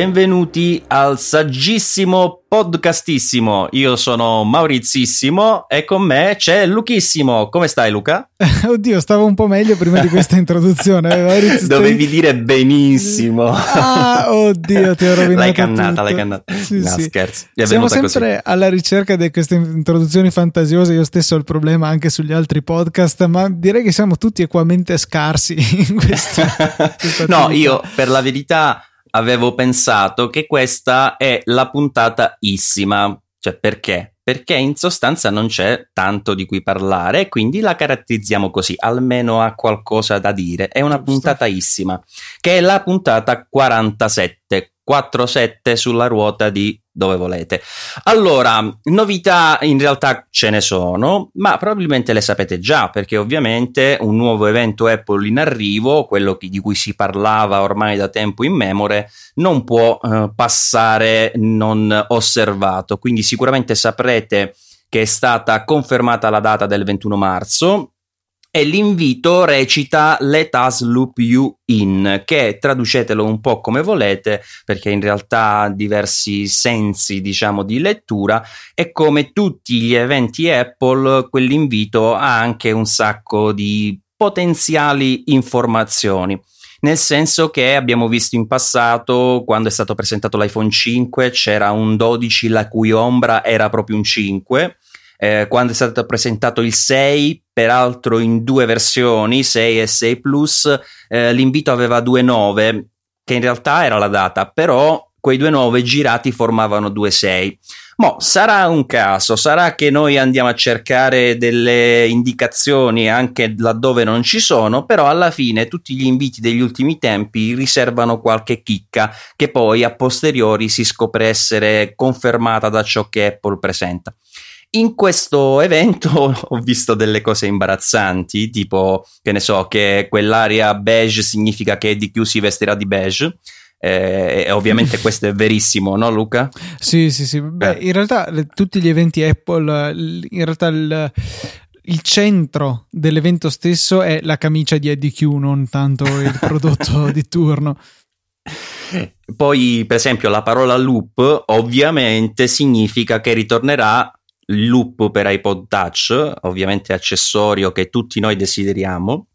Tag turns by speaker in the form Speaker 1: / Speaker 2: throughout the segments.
Speaker 1: benvenuti al saggissimo podcastissimo. Io sono Maurizissimo e con me c'è Luchissimo. Come stai Luca?
Speaker 2: Oddio, stavo un po' meglio prima di questa introduzione.
Speaker 1: Maurizio, Dovevi stai... dire benissimo.
Speaker 2: Ah, oddio, ti ho rovinato
Speaker 1: L'hai cannata,
Speaker 2: tutto.
Speaker 1: l'hai cannata.
Speaker 2: Sì,
Speaker 1: no,
Speaker 2: sì.
Speaker 1: scherzo.
Speaker 2: Siamo sempre
Speaker 1: così.
Speaker 2: alla ricerca di queste introduzioni fantasiose. Io stesso ho il problema anche sugli altri podcast, ma direi che siamo tutti equamente scarsi in questa, questa
Speaker 1: No,
Speaker 2: attività.
Speaker 1: io per la verità avevo pensato che questa è la puntata issima. Cioè, perché? Perché in sostanza non c'è tanto di cui parlare e quindi la caratterizziamo così, almeno ha qualcosa da dire. È una puntata issima, che è la puntata 47. 4-7 sulla ruota di dove volete. Allora, novità in realtà ce ne sono, ma probabilmente le sapete già, perché ovviamente un nuovo evento Apple in arrivo, quello di cui si parlava ormai da tempo in memore, non può eh, passare non osservato. Quindi sicuramente saprete che è stata confermata la data del 21 marzo e l'invito recita Let us loop you in, che traducetelo un po' come volete, perché in realtà ha diversi sensi, diciamo, di lettura e come tutti gli eventi Apple, quell'invito ha anche un sacco di potenziali informazioni. Nel senso che abbiamo visto in passato, quando è stato presentato l'iPhone 5, c'era un 12 la cui ombra era proprio un 5. Eh, quando è stato presentato il 6, peraltro in due versioni, 6 e 6 Plus, eh, l'invito aveva due 9, che in realtà era la data, però quei due 9 girati formavano due 6. Mo, sarà un caso, sarà che noi andiamo a cercare delle indicazioni anche laddove non ci sono, però alla fine tutti gli inviti degli ultimi tempi riservano qualche chicca che poi a posteriori si scopre essere confermata da ciò che Apple presenta. In questo evento ho visto delle cose imbarazzanti, tipo, che ne so, che quell'area beige significa che DQ si vestirà di beige. Eh, e ovviamente questo è verissimo, no Luca?
Speaker 2: Sì, sì, sì. Beh, in realtà tutti gli eventi Apple, in realtà il, il centro dell'evento stesso è la camicia di Eddie Q, non tanto il prodotto di turno.
Speaker 1: Poi, per esempio, la parola loop ovviamente significa che ritornerà loop per iPod Touch, ovviamente accessorio che tutti noi desideriamo,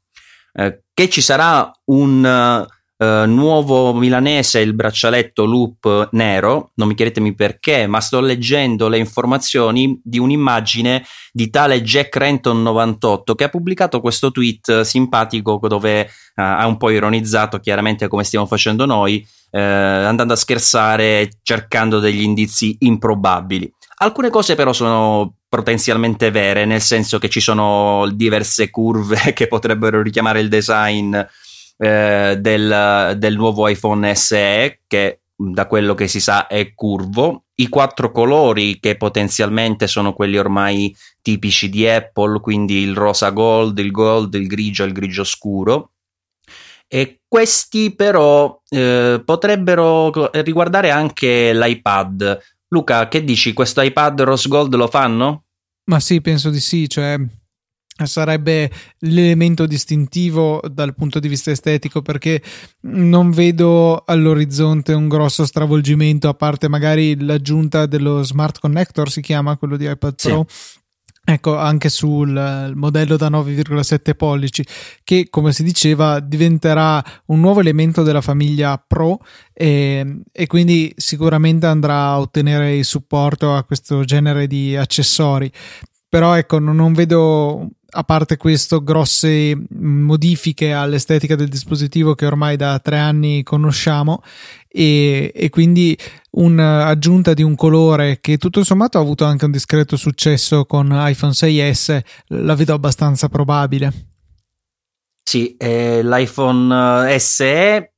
Speaker 1: eh, che ci sarà un eh, nuovo milanese, il braccialetto loop nero, non mi chiedetemi perché, ma sto leggendo le informazioni di un'immagine di tale Jack Renton 98 che ha pubblicato questo tweet simpatico dove eh, ha un po' ironizzato chiaramente come stiamo facendo noi, eh, andando a scherzare cercando degli indizi improbabili. Alcune cose però sono potenzialmente vere, nel senso che ci sono diverse curve che potrebbero richiamare il design eh, del, del nuovo iPhone SE, che da quello che si sa è curvo, i quattro colori che potenzialmente sono quelli ormai tipici di Apple, quindi il rosa gold, il gold, il grigio e il grigio scuro. E questi però eh, potrebbero riguardare anche l'iPad. Luca, che dici? Questo iPad Rose Gold lo fanno?
Speaker 2: Ma sì, penso di sì, cioè sarebbe l'elemento distintivo dal punto di vista estetico perché non vedo all'orizzonte un grosso stravolgimento a parte magari l'aggiunta dello smart connector si chiama quello di iPad
Speaker 1: Sì.
Speaker 2: Ecco, anche sul modello da 9,7 pollici, che come si diceva diventerà un nuovo elemento della famiglia Pro e, e quindi sicuramente andrà a ottenere il supporto a questo genere di accessori. Però ecco, non, non vedo a parte questo grosse modifiche all'estetica del dispositivo che ormai da tre anni conosciamo e, e quindi un'aggiunta di un colore che tutto sommato ha avuto anche un discreto successo con iPhone 6S la vedo abbastanza probabile.
Speaker 1: Sì, eh, l'iPhone SE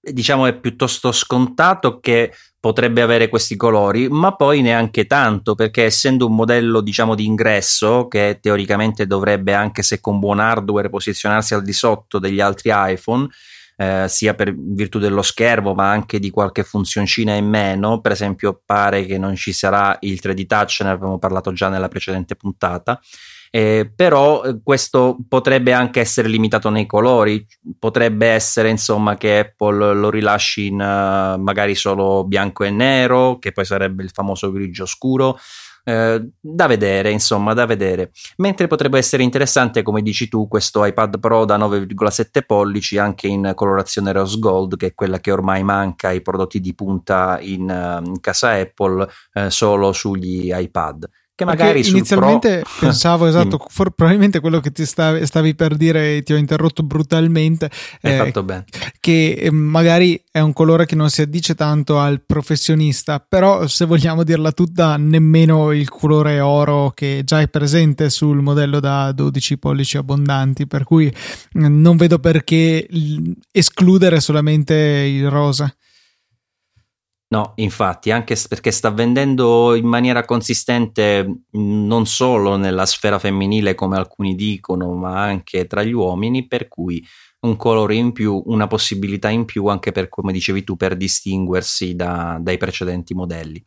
Speaker 1: diciamo è piuttosto scontato che potrebbe avere questi colori, ma poi neanche tanto, perché essendo un modello diciamo di ingresso che teoricamente dovrebbe anche se con buon hardware posizionarsi al di sotto degli altri iPhone, eh, sia per virtù dello schermo ma anche di qualche funzioncina in meno, per esempio pare che non ci sarà il 3D touch, ne avevamo parlato già nella precedente puntata eh, però eh, questo potrebbe anche essere limitato nei colori, potrebbe essere insomma che Apple lo rilasci in uh, magari solo bianco e nero, che poi sarebbe il famoso grigio scuro. Eh, da vedere, insomma, da vedere. Mentre potrebbe essere interessante, come dici tu, questo iPad Pro da 9,7 pollici anche in colorazione rose gold, che è quella che ormai manca ai prodotti di punta in, uh, in casa Apple uh, solo sugli iPad che magari
Speaker 2: Perché inizialmente Pro... pensavo esatto, for, probabilmente quello che ti stavi, stavi, per dire ti ho interrotto brutalmente
Speaker 1: eh,
Speaker 2: che eh, magari è un colore che non si addice tanto al professionista, però se vogliamo dirla tutta nemmeno il colore oro che già è presente sul modello da 12 pollici abbondanti, per cui mm, non vedo perché escludere solamente il rosa.
Speaker 1: No, infatti, anche perché sta vendendo in maniera consistente non solo nella sfera femminile come alcuni dicono, ma anche tra gli uomini, per cui un colore in più, una possibilità in più anche per, come dicevi tu, per distinguersi da, dai precedenti modelli.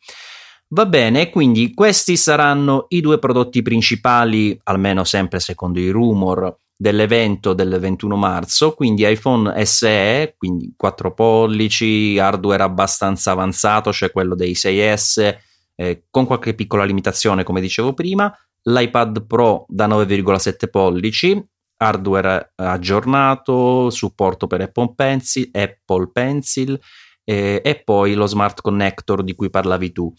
Speaker 1: Va bene, quindi questi saranno i due prodotti principali, almeno sempre secondo i rumor, dell'evento del 21 marzo, quindi iPhone SE, quindi 4 pollici, hardware abbastanza avanzato, cioè quello dei 6S, eh, con qualche piccola limitazione, come dicevo prima, l'iPad Pro da 9,7 pollici, hardware aggiornato, supporto per Apple Pencil, Apple Pencil eh, e poi lo smart connector di cui parlavi tu.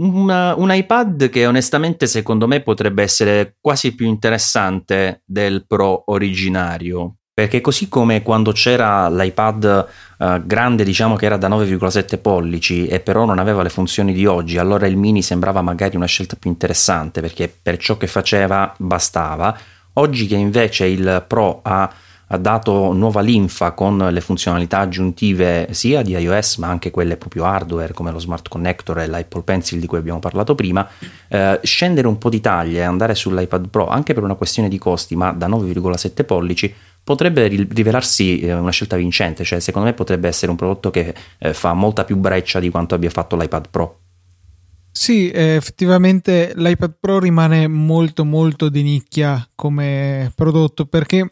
Speaker 1: Una, un iPad che onestamente secondo me potrebbe essere quasi più interessante del Pro originario. Perché così come quando c'era l'iPad uh, grande, diciamo che era da 9,7 pollici e però non aveva le funzioni di oggi, allora il mini sembrava magari una scelta più interessante perché per ciò che faceva bastava. Oggi che invece il Pro ha ha dato nuova linfa con le funzionalità aggiuntive sia di iOS ma anche quelle proprio hardware come lo Smart Connector e l'Apple Pencil di cui abbiamo parlato prima, eh, scendere un po' di taglia e andare sull'iPad Pro anche per una questione di costi ma da 9,7 pollici potrebbe rivelarsi eh, una scelta vincente, cioè secondo me potrebbe essere un prodotto che eh, fa molta più breccia di quanto abbia fatto l'iPad Pro.
Speaker 2: Sì, eh, effettivamente l'iPad Pro rimane molto molto di nicchia come prodotto perché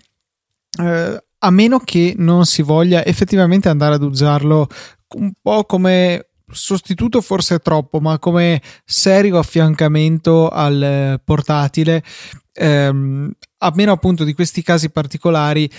Speaker 2: eh, a meno che non si voglia effettivamente andare ad usarlo un po' come sostituto forse troppo, ma come serio affiancamento al portatile, ehm, a meno appunto di questi casi particolari,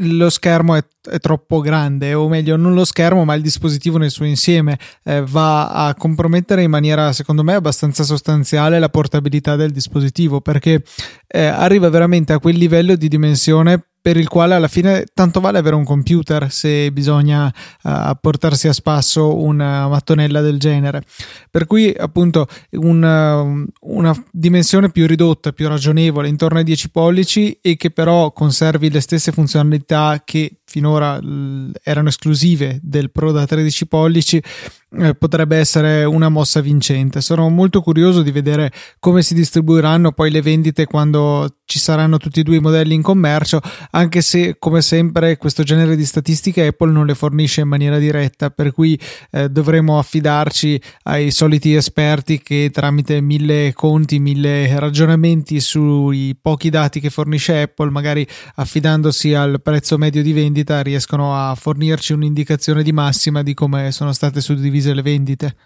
Speaker 2: lo schermo è, è, troppo grande, o meglio, non lo schermo, ma il dispositivo nel suo insieme eh, va a compromettere in maniera, secondo me, abbastanza sostanziale la portabilità del dispositivo perché eh, arriva veramente a quel livello di dimensione per il quale alla fine tanto vale avere un computer se bisogna uh, portarsi a spasso una mattonella del genere. Per cui appunto una, una dimensione più ridotta, più ragionevole, intorno ai 10 pollici e che però conservi le stesse funzionalità che finora erano esclusive del Pro da 13 pollici eh, potrebbe essere una mossa vincente. Sono molto curioso di vedere come si distribuiranno poi le vendite quando ci saranno tutti e due i modelli in commercio, anche se come sempre questo genere di statistiche Apple non le fornisce in maniera diretta, per cui eh, dovremo affidarci ai soliti esperti che tramite mille conti, mille ragionamenti sui pochi dati che fornisce Apple, magari affidandosi al prezzo medio di vendita, riescono a fornirci un'indicazione di massima di come sono state suddivise le vendite.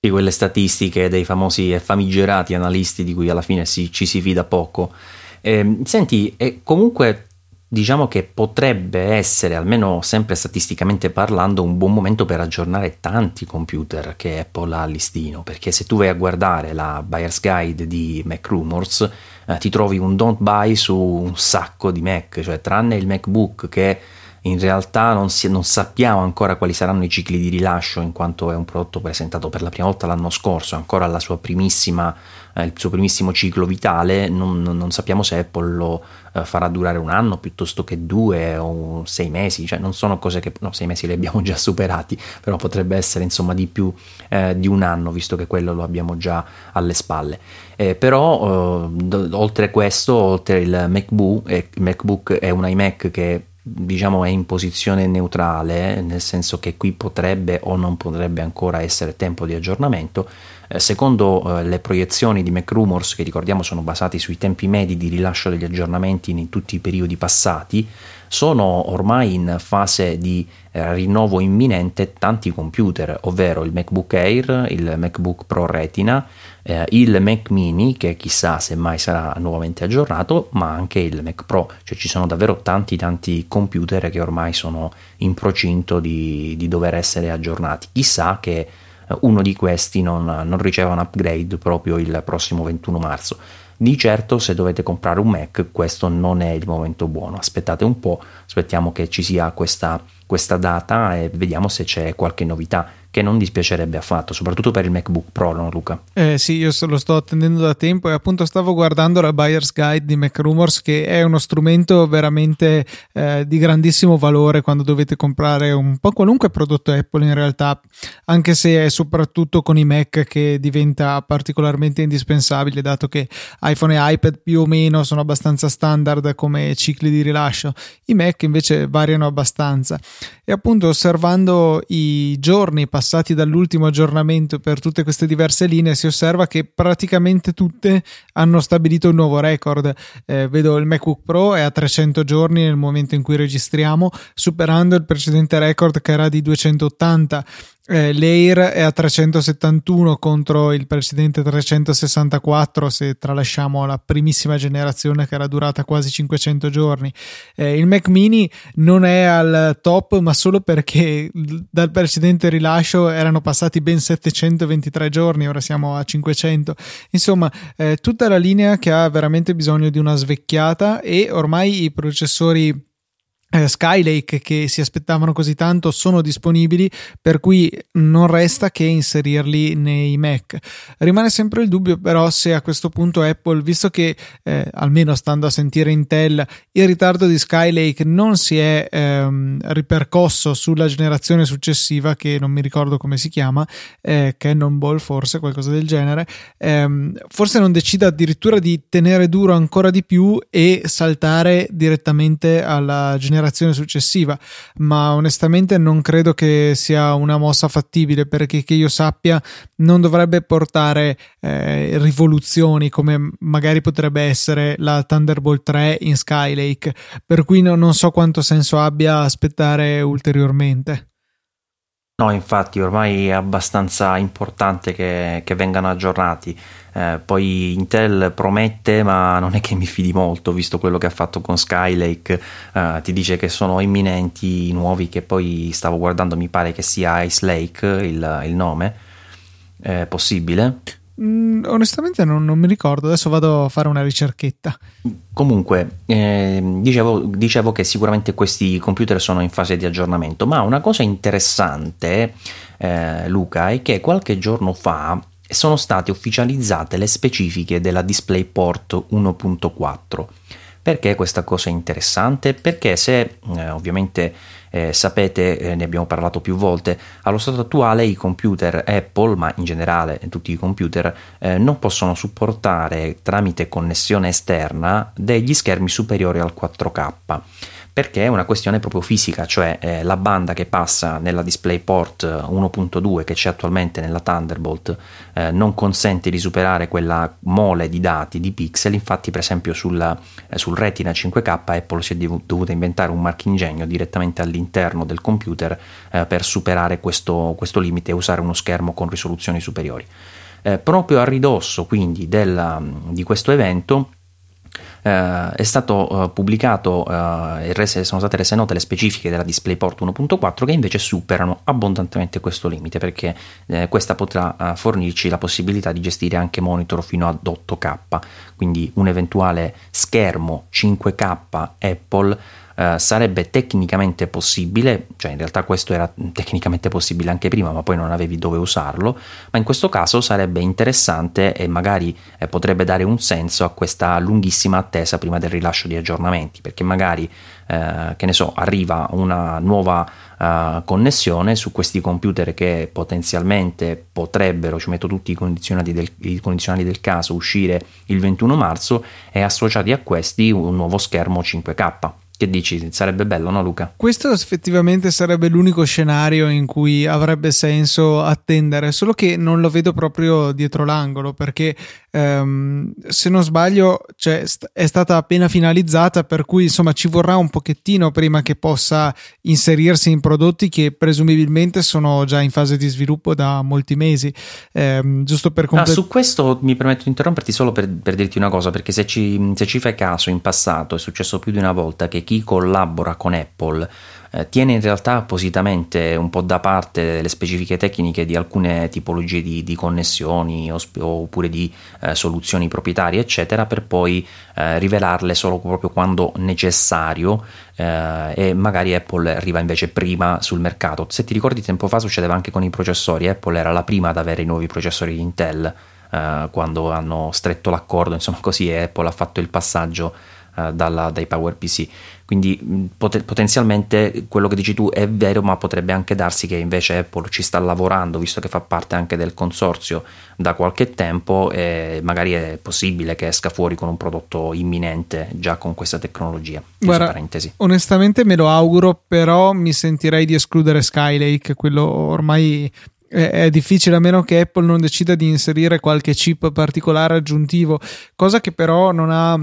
Speaker 1: Di quelle statistiche dei famosi e famigerati analisti di cui alla fine si, ci si fida poco. Eh, senti, comunque diciamo che potrebbe essere, almeno sempre statisticamente parlando, un buon momento per aggiornare tanti computer che Apple ha a listino, perché se tu vai a guardare la Buyer's Guide di Mac Rumors, eh, ti trovi un don't buy su un sacco di Mac, cioè tranne il MacBook che in realtà non, si, non, sappiamo ancora quali saranno i cicli di rilascio in quanto è un prodotto presentato per la prima volta l'anno scorso, ancora eh, il suo primissimo ciclo vitale, non, non sappiamo se Apple lo eh, farà durare un anno piuttosto che due o sei mesi, cioè non sono cose che, no sei mesi li abbiamo già superati, però potrebbe essere insomma di più eh, di un anno visto che quello lo abbiamo già alle spalle. Eh, però eh, oltre a questo, oltre il MacBook, eh, MacBook è un iMac che diciamo è in posizione neutrale, nel senso che qui potrebbe o non potrebbe ancora essere tempo di aggiornamento. Eh, secondo eh, le proiezioni di MacRumors, che ricordiamo sono basati sui tempi medi di rilascio degli aggiornamenti in tutti i periodi passati, sono ormai in fase di eh, rinnovo imminente tanti computer, ovvero il MacBook Air, il MacBook Pro Retina, eh, il Mac Mini, che chissà se mai sarà nuovamente aggiornato, ma anche il Mac Pro, cioè ci sono davvero tanti tanti computer che ormai sono in procinto di, di dover essere aggiornati. Chissà che eh, uno di questi non, non riceva un upgrade proprio il prossimo 21 marzo. Di certo se dovete comprare un Mac questo non è il momento buono, aspettate un po', aspettiamo che ci sia questa, questa data e vediamo se c'è qualche novità che non dispiacerebbe affatto, soprattutto per il MacBook Pro, no Luca?
Speaker 2: Eh sì, io lo sto attendendo da tempo e appunto stavo guardando la Buyer's Guide di MacRumors che è uno strumento veramente eh, di grandissimo valore quando dovete comprare un po' qualunque prodotto Apple in realtà, anche se è soprattutto con i Mac che diventa particolarmente indispensabile dato che iPhone e iPad più o meno sono abbastanza standard come cicli di rilascio, i Mac invece variano abbastanza e appunto osservando i giorni passati dall'ultimo aggiornamento per tutte queste diverse linee si osserva che praticamente tutte hanno stabilito un nuovo record. Eh, vedo il MacBook Pro è a 300 giorni nel momento in cui registriamo, superando il precedente record che era di 280 eh, l'Air è a 371 contro il precedente 364 se tralasciamo la primissima generazione che era durata quasi 500 giorni. Eh, il Mac mini non è al top ma solo perché dal precedente rilascio erano passati ben 723 giorni, ora siamo a 500. Insomma, eh, tutta la linea che ha veramente bisogno di una svecchiata e ormai i processori Skylake che si aspettavano così tanto sono disponibili per cui non resta che inserirli nei Mac. Rimane sempre il dubbio però se a questo punto Apple visto che eh, almeno stando a sentire Intel il ritardo di Skylake non si è ehm, ripercosso sulla generazione successiva che non mi ricordo come si chiama eh, Cannonball forse qualcosa del genere ehm, forse non decida addirittura di tenere duro ancora di più e saltare direttamente alla generazione generazione successiva, ma onestamente non credo che sia una mossa fattibile perché che io sappia non dovrebbe portare eh, rivoluzioni come magari potrebbe essere la Thunderbolt 3 in Skylake, per cui no, non so quanto senso abbia aspettare ulteriormente.
Speaker 1: No, infatti ormai è abbastanza importante che, che vengano aggiornati. Eh, poi Intel promette, ma non è che mi fidi molto, visto quello che ha fatto con Skylake. Eh, ti dice che sono imminenti i nuovi, che poi stavo guardando, mi pare che sia Ice Lake il, il nome. È possibile?
Speaker 2: Mm, onestamente non, non, mi ricordo, adesso vado a fare una ricerchetta.
Speaker 1: Comunque, eh, dicevo, dicevo, che sicuramente questi computer sono in fase di aggiornamento, ma una cosa interessante, eh, Luca, è che qualche giorno fa sono state ufficializzate le specifiche della DisplayPort 1.4. Perché questa cosa è interessante? Perché se eh, ovviamente eh, sapete, eh, ne abbiamo parlato più volte, allo stato attuale i computer Apple, ma in generale tutti i computer, eh, non possono supportare tramite connessione esterna degli schermi superiori al 4K perché è una questione proprio fisica, cioè eh, la banda che passa nella DisplayPort 1.2 che c'è attualmente nella Thunderbolt eh, non consente di superare quella mole di dati di pixel, infatti per esempio sulla, eh, sul Retina 5K Apple si è dovuta inventare un marchingegno direttamente all'interno del computer eh, per superare questo, questo limite e usare uno schermo con risoluzioni superiori. Eh, proprio a ridosso quindi della, di questo evento eh, è stato eh, pubblicato eh, e rese, sono state rese note le specifiche della DisplayPort 1.4 che invece superano abbondantemente questo limite perché eh, questa potrà eh, fornirci la possibilità di gestire anche monitor fino ad 8K, quindi un eventuale schermo 5K Apple Uh, sarebbe tecnicamente possibile, cioè in realtà questo era tecnicamente possibile anche prima, ma poi non avevi dove usarlo, ma in questo caso sarebbe interessante e magari eh, potrebbe dare un senso a questa lunghissima attesa prima del rilascio di aggiornamenti, perché magari eh, che ne so, arriva una nuova uh, connessione su questi computer che potenzialmente potrebbero, ci metto tutti i condizionali, del, i condizionali del caso, uscire il 21 marzo e associati a questi un nuovo schermo 5K Che dici? Sarebbe bello, no Luca?
Speaker 2: Questo effettivamente sarebbe l'unico scenario in cui avrebbe senso attendere, solo che non lo vedo proprio dietro l'angolo perché ehm, se non sbaglio cioè, è stata appena finalizzata per cui insomma ci vorrà un pochettino prima che possa inserirsi in prodotti che presumibilmente sono già in fase di sviluppo da molti mesi. Eh, giusto per
Speaker 1: complet- ah, su questo mi permetto di interromperti solo per, per dirti una cosa perché se ci, se ci fai caso in passato è successo più di una volta che chi collabora con Apple eh, tiene in realtà appositamente un po' da parte le specifiche tecniche di alcune tipologie di, di connessioni oppure di eh, soluzioni proprietarie, eccetera, per poi eh, rivelarle solo proprio quando necessario eh, e magari Apple arriva invece prima sul mercato. Se ti ricordi tempo fa succedeva anche con i processori, Apple era la prima ad avere i nuovi processori di Intel. Uh, quando hanno stretto l'accordo, insomma, così Apple ha fatto il passaggio uh, dalla, dai PowerPC. Quindi pot- potenzialmente quello che dici tu è vero, ma potrebbe anche darsi che invece Apple ci sta lavorando, visto che fa parte anche del consorzio da qualche tempo e magari è possibile che esca fuori con un prodotto imminente già con questa tecnologia.
Speaker 2: Guarda, onestamente me lo auguro, però mi sentirei di escludere Skylake, quello ormai è difficile a meno che Apple non decida di inserire qualche chip particolare aggiuntivo, cosa che però non ha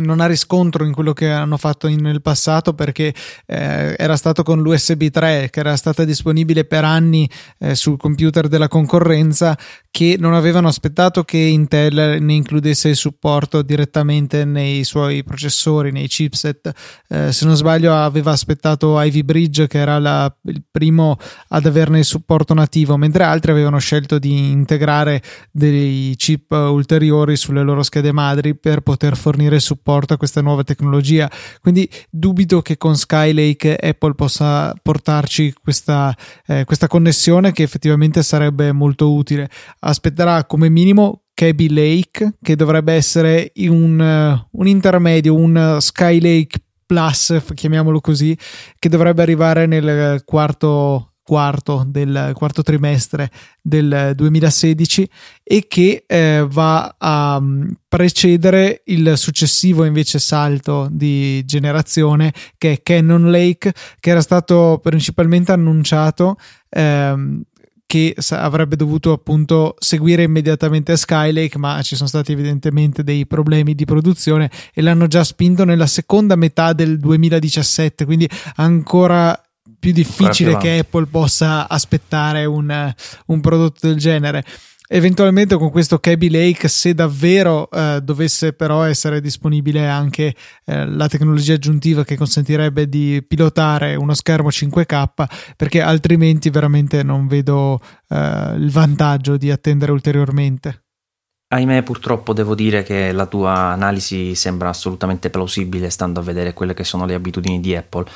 Speaker 2: non ha riscontro in quello che hanno fatto in, nel passato perché eh, era stato con l'USB 3 che era stata disponibile per anni eh, sul computer della concorrenza che non avevano aspettato che Intel ne includesse il supporto direttamente nei suoi processori, nei chipset. Eh, se non sbaglio aveva aspettato Ivy Bridge che era la, il primo ad averne il supporto nativo, mentre altri avevano scelto di integrare dei chip ulteriori sulle loro schede madri per poter fornire supporto a questa nuova tecnologia. Quindi dubito che con Skylake Apple possa portarci questa, eh, questa connessione che effettivamente sarebbe molto utile aspetterà come minimo Kaby Lake, che dovrebbe essere un, uh, un intermedio, un Skylake Plus, chiamiamolo così, che dovrebbe arrivare nel quarto quarto del quarto trimestre del 2016 e che eh, va a um, precedere il successivo invece salto di generazione che è Cannon Lake che era stato principalmente annunciato ehm, che avrebbe dovuto appunto seguire immediatamente Skylake, ma ci sono stati evidentemente dei problemi di produzione e l'hanno già spinto nella seconda metà del 2017, quindi ancora più difficile che Apple possa aspettare un, un prodotto del genere. Eventualmente con questo Kaby Lake se davvero eh, dovesse però essere disponibile anche eh, la tecnologia aggiuntiva che consentirebbe di pilotare uno schermo 5K perché altrimenti veramente non vedo eh, il vantaggio di attendere ulteriormente.
Speaker 1: Ahimè, purtroppo devo dire che la tua analisi sembra assolutamente plausibile stando a vedere quelle che sono le abitudini di Apple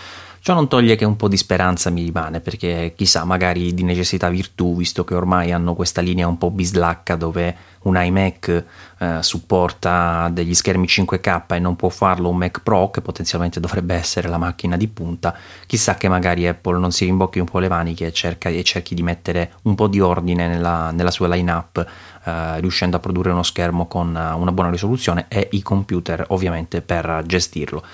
Speaker 1: Ciò non toglie che un po' di speranza mi rimane, perché chissà, magari di necessità virtù, visto che ormai hanno questa linea un po' bislacca dove un iMac eh, supporta degli schermi 5K e non può farlo un Mac Pro, che potenzialmente dovrebbe essere la macchina di punta, chissà che magari Apple non si rimbocchi un po' le maniche e, cerca, e cerchi di mettere un po' di ordine nella, nella sua line-up, eh, riuscendo a produrre uno schermo con una buona risoluzione e i computer ovviamente per gestirlo.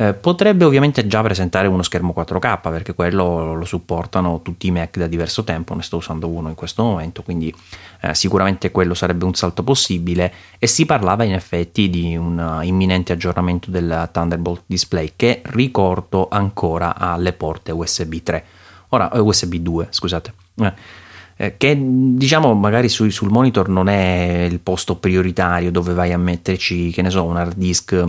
Speaker 1: Eh, potrebbe ovviamente già presentare uno schermo 4K perché quello lo supportano tutti i Mac da diverso tempo, ne sto usando uno in questo momento, quindi eh, sicuramente quello sarebbe un salto possibile e si parlava in effetti di un uh, imminente aggiornamento del Thunderbolt display che ricordo ancora alle porte USB 3, ora eh, USB 2 scusate. Eh, eh, che diciamo magari su, sul monitor non è il posto prioritario dove vai a metterci, che ne so, un hard disk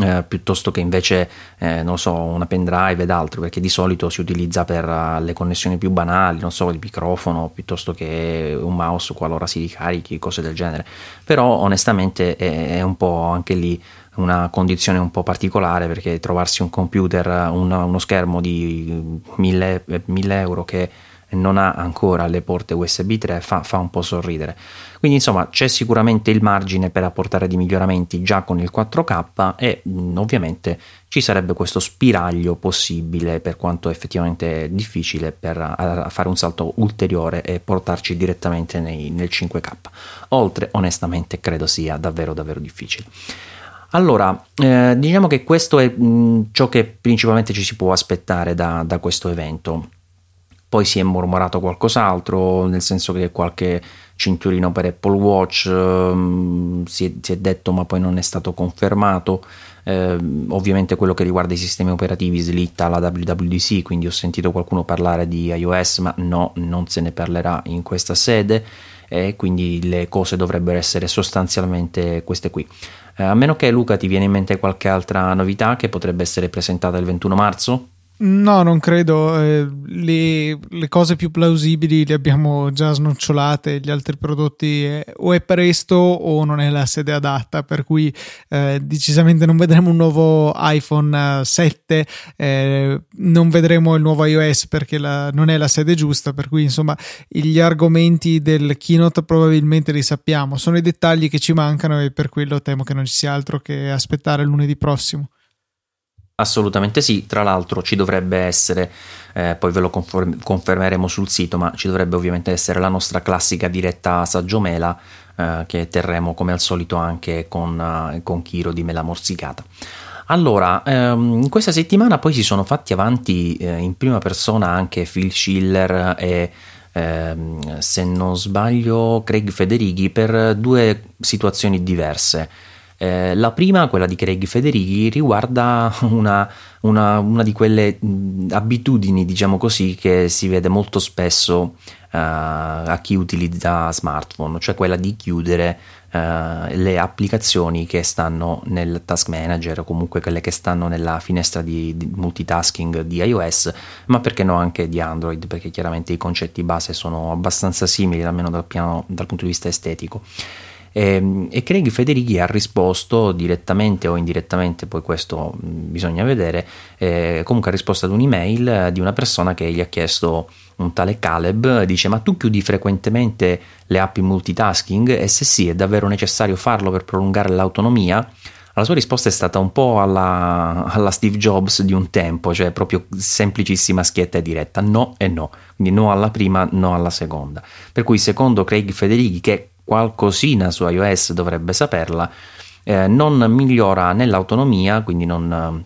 Speaker 1: eh, piuttosto che invece eh, non so una pendrive ed altro perché di solito si utilizza per uh, le connessioni più banali non so il microfono piuttosto che un mouse qualora si ricarichi cose del genere però onestamente è, è un po' anche lì una condizione un po' particolare perché trovarsi un computer un, uno schermo di 1000, 1000 euro che non ha ancora le porte USB 3 fa, fa un po' sorridere. Quindi insomma c'è sicuramente il margine per apportare dei miglioramenti già con il 4K e mm, ovviamente ci sarebbe questo spiraglio possibile per quanto effettivamente difficile per fare un salto ulteriore e portarci direttamente nei, nel 5K. Oltre onestamente credo sia davvero davvero difficile. Allora, eh, diciamo che questo è mh, ciò che principalmente ci si può aspettare da, da questo evento. Poi si è mormorato qualcos'altro, nel senso che qualche cinturino per Apple Watch um, si, è, si, è, detto ma poi non è stato confermato. Eh, ovviamente quello che riguarda i sistemi operativi slitta alla WWDC, quindi ho sentito qualcuno parlare di iOS, ma no, non se ne parlerà in questa sede e quindi le cose dovrebbero essere sostanzialmente queste qui. Eh, a meno che Luca ti viene in mente qualche altra novità che potrebbe essere presentata il 21 marzo?
Speaker 2: No, non credo. Eh, le, le, cose più plausibili le abbiamo già snocciolate. Gli altri prodotti eh, o è presto o non è la sede adatta. Per cui eh, decisamente non vedremo un nuovo iPhone 7, eh, eh, non vedremo il nuovo iOS perché la, non è la sede giusta. Per cui, insomma, gli argomenti del keynote probabilmente li sappiamo. Sono i dettagli che ci mancano e per quello temo che non ci sia altro che aspettare lunedì prossimo.
Speaker 1: Assolutamente sì, tra l'altro ci dovrebbe essere, eh, poi ve lo conform- confermeremo sul sito, ma ci dovrebbe ovviamente essere la nostra classica diretta saggiomela eh, che terremo come al solito anche con, uh, con Chiro di Mela Morsicata. Allora, ehm, questa settimana poi si sono fatti avanti eh, in prima persona anche Phil Schiller e ehm, se non sbaglio Craig Federighi per due situazioni diverse. Eh, la prima, quella di Craig Federighi, riguarda una, una, una di quelle abitudini, diciamo così, che si vede molto spesso uh, a chi utilizza smartphone, cioè quella di chiudere uh, le applicazioni che stanno nel task manager o comunque quelle che stanno nella finestra di, di multitasking di iOS, ma perché no anche di Android, perché chiaramente i concetti base sono abbastanza simili, almeno dal, piano, dal punto di vista estetico. E, ehm, e Craig Federighi ha risposto direttamente o indirettamente, poi questo bisogna vedere, eh, comunque ha risposto ad un'email di una persona che gli ha chiesto un tale Caleb, dice ma tu chiudi frequentemente le app in multitasking e se sì è davvero necessario farlo per prolungare l'autonomia? La sua risposta è stata un po' alla, alla, Steve Jobs di un tempo, cioè proprio semplicissima, schietta e diretta, no e no, quindi no alla prima, no alla seconda. Per cui secondo Craig Federighi, che qualcosina su iOS dovrebbe saperla, eh, non migliora nell'autonomia, quindi non,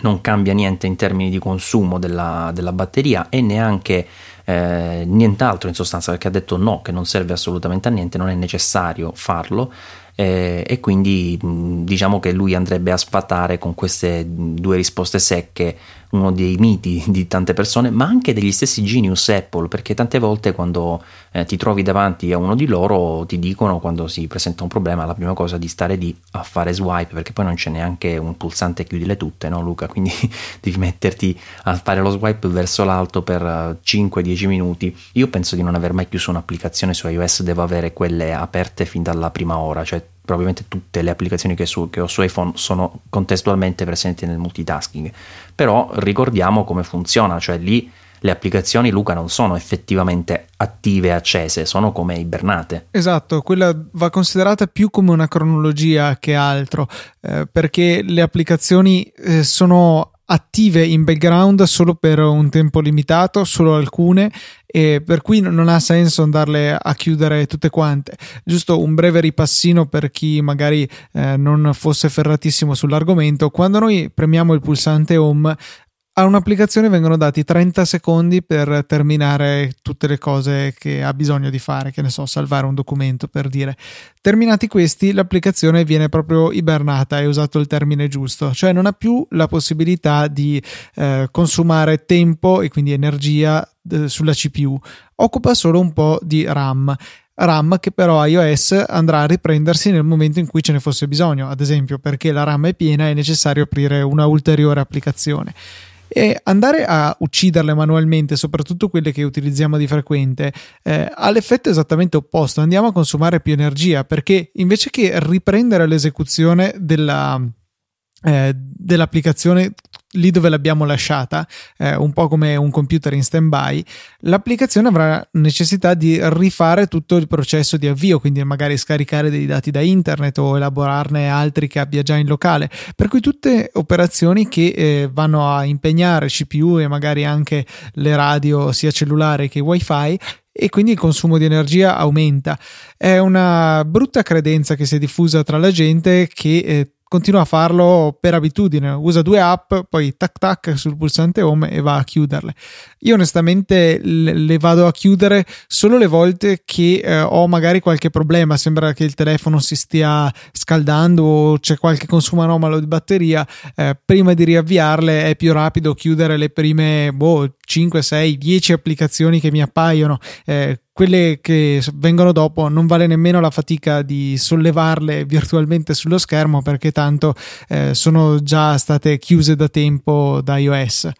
Speaker 1: non, cambia niente in termini di consumo della, della batteria e neanche eh, nient'altro in sostanza perché ha detto no, che non serve assolutamente a niente, non è necessario farlo eh, e quindi diciamo che lui andrebbe a sfatare con queste due risposte secche uno dei miti di tante persone, ma anche degli stessi genius Apple, perché tante volte quando eh, ti trovi davanti a uno di loro ti dicono quando si presenta un problema la prima cosa di stare lì a fare swipe, perché poi non c'è neanche un pulsante chiudile tutte, no Luca? Quindi devi metterti a fare lo swipe verso l'alto per 5-10 minuti. Io penso di non aver mai chiuso un'applicazione su iOS, devo avere quelle aperte fin dalla prima ora, cioè probabilmente tutte le applicazioni che, su, che ho su iPhone sono contestualmente presenti nel multitasking, però ricordiamo come funziona, cioè lì le applicazioni Luca non sono effettivamente attive e accese, sono come ibernate.
Speaker 2: Esatto, quella va considerata più come una cronologia che altro, eh, perché le applicazioni eh, sono attive in background solo per un tempo limitato, solo alcune, e per cui non ha senso andarle a chiudere tutte quante. Giusto un breve ripassino per chi magari eh, non fosse ferratissimo sull'argomento. Quando noi premiamo il pulsante home, a un'applicazione vengono dati 30 secondi per terminare tutte le cose che ha bisogno di fare, che ne so, salvare un documento per dire. Terminati questi, l'applicazione viene proprio ibernata, hai usato il termine giusto, cioè non ha più la possibilità di eh, consumare tempo e quindi energia eh, sulla CPU, occupa solo un po' di RAM. RAM che però iOS andrà a riprendersi nel momento in cui ce ne fosse bisogno, ad esempio perché la RAM è piena è necessario aprire una ulteriore applicazione e andare a ucciderle manualmente, soprattutto quelle che utilizziamo di frequente, eh, ha l'effetto esattamente opposto. Andiamo a consumare più energia perché invece che riprendere l'esecuzione della, eh, dell'applicazione lì dove l'abbiamo lasciata, eh, un po' come un computer in stand-by, l'applicazione avrà necessità di rifare tutto il processo di avvio, quindi magari scaricare dei dati da internet o elaborarne altri che abbia già in locale. Per cui tutte operazioni che eh, vanno a impegnare CPU e magari anche le radio sia cellulare che wifi e quindi il consumo di energia aumenta. È una brutta credenza che si è diffusa tra la gente che eh, continua a farlo per abitudine, usa due app, poi tac tac sul pulsante home e va a chiuderle. Io onestamente le vado a chiudere solo le volte che eh, ho magari qualche problema, sembra che il telefono si stia scaldando o c'è qualche consumo anomalo di batteria, eh, prima di riavviarle è più rapido chiudere le prime boh, 5, 6, 10 applicazioni che mi appaiono. Eh, quelle che vengono dopo non vale nemmeno la fatica di sollevarle virtualmente sullo schermo perché tanto eh, sono già state chiuse da tempo da iOS.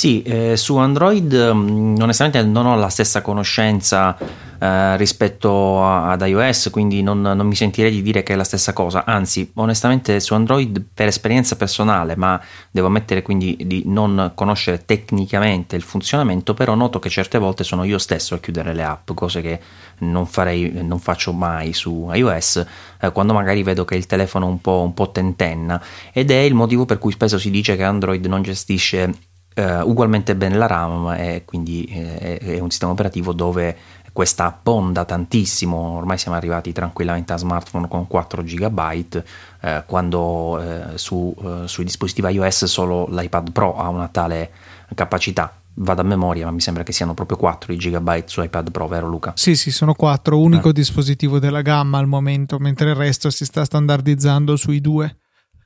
Speaker 1: Sì, eh, su Android mm, onestamente non ho la stessa conoscenza eh, rispetto ad iOS, quindi non, non, mi sentirei di dire che è la stessa cosa, anzi onestamente su Android per esperienza personale, ma devo ammettere quindi di non conoscere tecnicamente il funzionamento, però noto che certe volte sono io stesso a chiudere le app, cose che non, farei, non faccio mai su iOS, eh, quando magari vedo che il telefono un po', un po' tentenna. Ed è il motivo per cui spesso si dice che Android non gestisce Uh, ugualmente bene la RAM e quindi eh, è un sistema operativo dove questa abbonda tantissimo, ormai siamo arrivati tranquillamente a smartphone con 4 GB, eh, quando eh, su, eh, sui dispositivi iOS solo l'iPad Pro ha una tale capacità. Vado a memoria, ma mi sembra che siano proprio 4 i GB su iPad Pro, vero Luca?
Speaker 2: Sì, sì, sono 4, unico eh. dispositivo della gamma al momento, mentre il resto si sta standardizzando sui due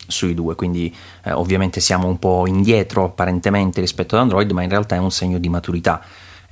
Speaker 1: sui due, quindi eh, ovviamente siamo un po' indietro apparentemente rispetto ad Android, ma in realtà è un segno di maturità.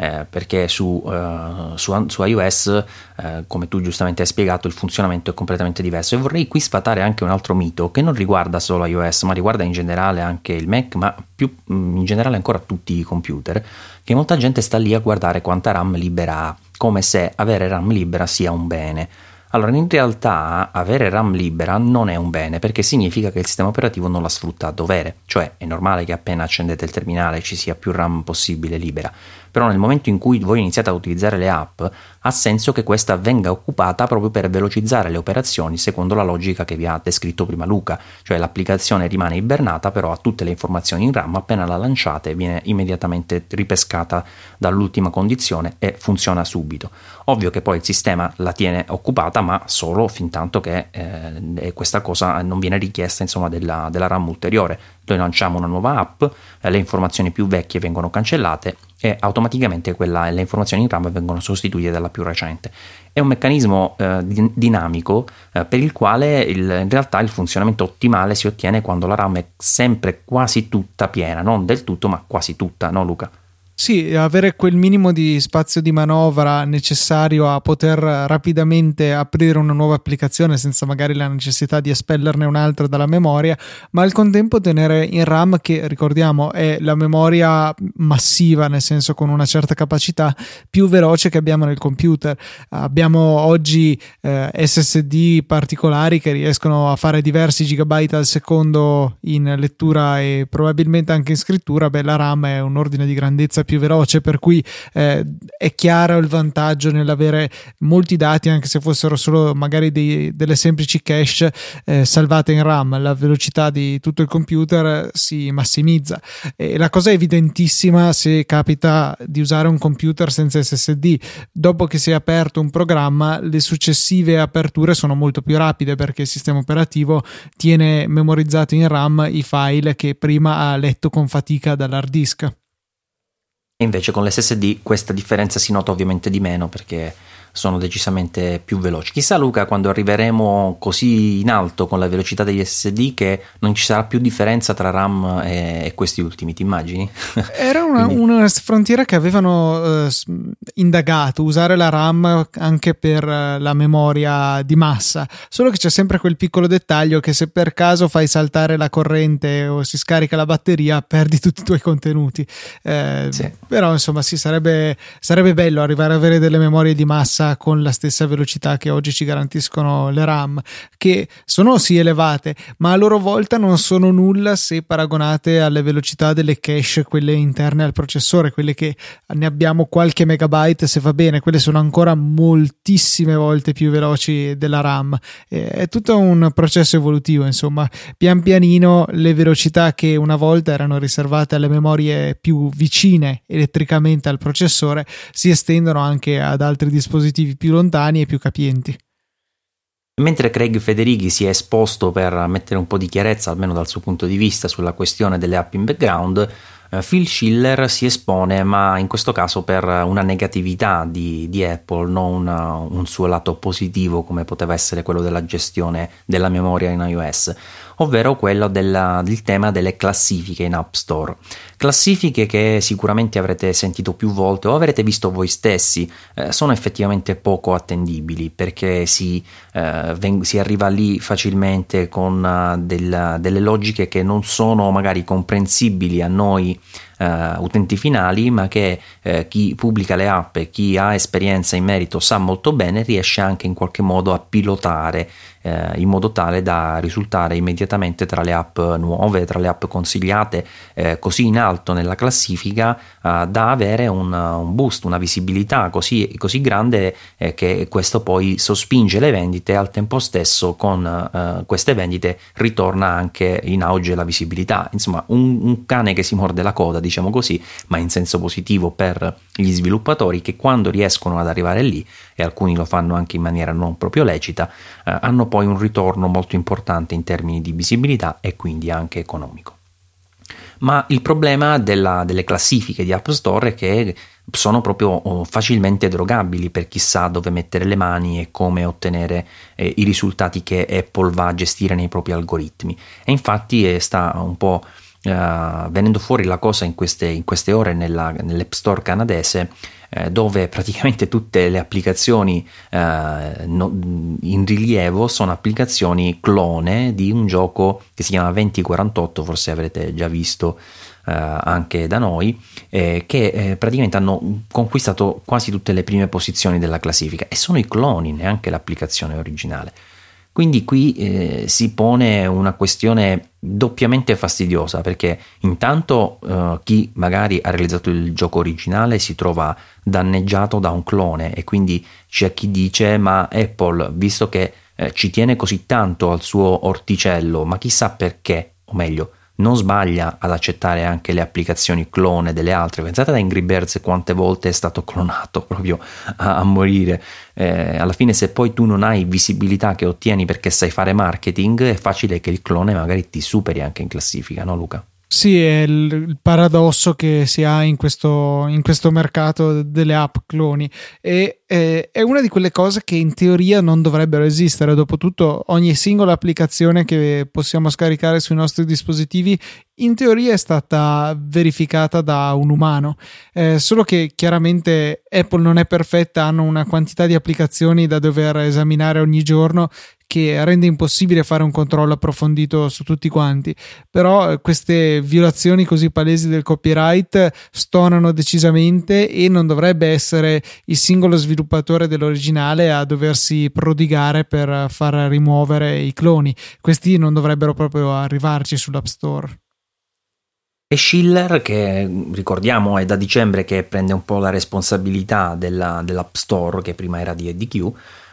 Speaker 1: Eh, perché su, uh, su, su iOS, eh, come tu giustamente hai spiegato, il funzionamento è completamente diverso. E vorrei qui sfatare anche un altro mito che non riguarda solo iOS, ma riguarda in generale anche il Mac, ma più mm, in generale ancora tutti i computer, che molta gente sta lì a guardare quanta RAM libera ha, come se avere RAM libera sia un bene. Allora, in realtà avere RAM libera non è un bene perché significa che il sistema operativo non la sfrutta a dovere, cioè è normale che appena accendete il terminale ci sia più RAM possibile libera, però nel momento in cui voi iniziate a utilizzare le app ha senso che questa venga occupata proprio per velocizzare le operazioni secondo la logica che vi ha descritto prima Luca, cioè l'applicazione rimane ibernata però ha tutte le informazioni in RAM, appena la lanciate viene immediatamente ripescata dall'ultima condizione e funziona subito. Ovvio che poi il sistema la tiene occupata ma solo fin tanto che eh, questa cosa non viene richiesta insomma, della, della RAM ulteriore noi lanciamo una nuova app, eh, le informazioni più vecchie vengono cancellate e automaticamente quella, le informazioni in RAM vengono sostituite dalla più recente. È un meccanismo eh, dinamico eh, per il quale il, in realtà il funzionamento ottimale si ottiene quando la RAM è sempre quasi tutta piena, non del tutto ma quasi tutta, no Luca?
Speaker 2: Sì, avere quel minimo di spazio di manovra necessario a poter rapidamente aprire una nuova applicazione senza magari la necessità di espellerne un'altra dalla memoria, ma al contempo tenere in RAM che ricordiamo è la memoria massiva, nel senso con una certa capacità più veloce che abbiamo nel computer. Abbiamo oggi eh, SSD particolari che riescono a fare diversi gigabyte al secondo in lettura e probabilmente anche in scrittura. Beh, la RAM è un ordine di grandezza più più veloce, per cui eh, è chiaro il vantaggio nell'avere molti dati, anche se fossero solo magari dei, delle semplici cache eh, salvate in RAM, la velocità di tutto il computer si massimizza. E la cosa è evidentissima se capita di usare un computer senza SSD. Dopo che si è aperto un programma, le successive aperture sono molto più rapide perché il sistema operativo tiene memorizzati in RAM i file che prima ha letto con fatica dall'hard disk.
Speaker 1: Invece con l'SSD questa differenza si nota ovviamente di meno perché sono decisamente più veloci. Chissà Luca quando arriveremo così in alto con la velocità degli SSD che non ci sarà più differenza tra RAM e, e questi ultimi, ti immagini?
Speaker 2: Era una, Quindi... una frontiera che avevano uh, indagato, usare la RAM anche per uh, la memoria di massa, solo che c'è sempre quel piccolo dettaglio che se per caso fai saltare la corrente o si scarica la batteria perdi tutti i tuoi contenuti. Eh, sì. Però insomma sì, sarebbe, sarebbe bello arrivare ad avere delle memorie di massa massa con la stessa velocità che oggi ci garantiscono le RAM, che sono sì elevate, ma a loro volta non sono nulla se paragonate alle velocità delle cache, quelle interne al processore, quelle che ne abbiamo qualche megabyte se va bene, quelle sono ancora moltissime volte più veloci della RAM. È tutto un processo evolutivo, insomma, pian pianino le velocità che una volta erano riservate alle memorie più vicine elettricamente al processore si estendono anche ad altri dispositivi più lontani e più capienti.
Speaker 1: mentre Craig Federighi si è esposto per mettere un po' di chiarezza, almeno dal suo punto di vista, sulla questione delle app in background, eh, Phil Schiller si espone, ma in questo caso per una negatività di, di Apple, non una, un suo lato positivo come poteva essere quello della gestione della memoria in iOS, ovvero quello della, del tema delle classifiche in App Store. Classifiche che sicuramente avrete sentito più volte o avrete visto voi stessi, eh, sono effettivamente poco attendibili perché si, eh, veng- si arriva lì facilmente con uh, del, delle logiche che non sono magari comprensibili a noi Uh, utenti finali, ma che uh, chi pubblica le app e chi ha esperienza in merito sa molto bene, riesce anche in qualche modo a pilotare uh, in modo tale da risultare immediatamente tra le app nuove, tra le app consigliate, così in alto nella classifica da avere un, un, boost, una visibilità così, così grande che questo poi sospinge le vendite al tempo stesso con queste vendite ritorna anche in auge la visibilità. Insomma, un, un cane che si morde la coda, diciamo così, ma in senso positivo per gli sviluppatori che quando riescono ad arrivare lì, e alcuni lo fanno anche in maniera non proprio lecita, eh, hanno poi un ritorno molto importante in termini di visibilità e quindi anche economico. Ma il problema della, delle classifiche di App Store è che sono proprio oh, facilmente drogabili per chi sa dove mettere le mani e come ottenere eh, i risultati che Apple va a gestire nei propri algoritmi. E infatti eh, sta un po' uh, venendo fuori la cosa in queste, in queste ore nella, nell'App Store canadese eh, dove praticamente tutte le applicazioni eh, no, in rilievo sono applicazioni clone di un gioco che si chiama 2048, forse avrete già visto eh, anche da noi, eh, che eh, praticamente hanno conquistato quasi tutte le prime posizioni della classifica e sono i cloni, neanche l'applicazione originale. Quindi qui eh, si pone una questione doppiamente fastidiosa perché intanto eh, chi magari ha realizzato il gioco originale si trova danneggiato da un clone e quindi c'è chi dice ma Apple visto che eh, ci tiene così tanto al suo orticello ma chissà perché o meglio non sbaglia ad accettare anche le applicazioni clone delle altre. Pensate ad Angry Birds quante volte è stato clonato proprio a, a morire. Eh, alla fine, se poi tu non hai visibilità che ottieni perché sai fare marketing, è facile che il clone magari ti superi anche in classifica, no, Luca?
Speaker 2: Sì, è il, paradosso che si ha in questo, in questo mercato delle app cloni e eh, è una di quelle cose che in teoria non dovrebbero esistere. Dopotutto, ogni singola applicazione che possiamo scaricare sui nostri dispositivi in teoria è stata verificata da un umano, eh, solo che chiaramente Apple non è perfetta, hanno una quantità di applicazioni da dover esaminare ogni giorno che rende impossibile fare un controllo approfondito su tutti quanti. Però eh, queste violazioni così palesi del copyright stonano decisamente e non dovrebbe essere il singolo sviluppatore dell'originale a doversi prodigare per far rimuovere i cloni. Questi non dovrebbero proprio arrivarci sull'App Store.
Speaker 1: E Schiller, che ricordiamo è da dicembre che prende un po' la responsabilità della, dell'App Store, che prima era di EDQ,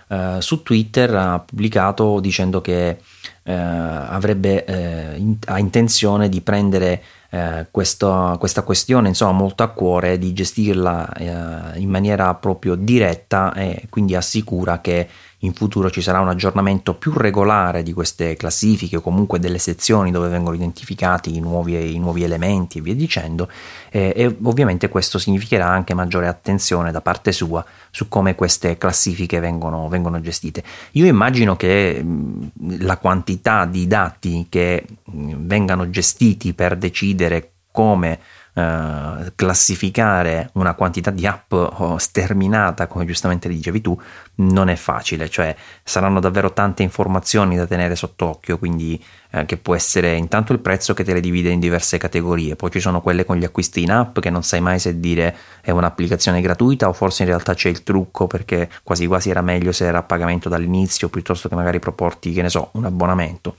Speaker 1: eh, su Twitter ha pubblicato dicendo che eh, avrebbe eh, in, ha intenzione di prendere eh, questo, questa questione insomma molto a cuore di gestirla eh, in maniera proprio diretta e quindi assicura che in futuro ci sarà un aggiornamento più regolare di queste classifiche o comunque delle sezioni dove vengono identificati i nuovi, i nuovi elementi e via dicendo eh, e ovviamente questo significherà anche maggiore attenzione da parte sua su come queste classifiche vengono, vengono gestite. Io immagino che mh, la quantità di dati che mh, vengano gestiti per decidere come eh, classificare una quantità di app oh, sterminata, come giustamente dicevi tu, non è facile, cioè saranno davvero tante informazioni da tenere sott'occhio, quindi eh, che può essere intanto il prezzo che te le divide in diverse categorie, poi ci sono quelle con gli acquisti in app che non sai mai se dire è un'applicazione gratuita o forse in realtà c'è il trucco perché quasi quasi era meglio se era a pagamento dall'inizio piuttosto che magari proporti, che ne so, un abbonamento.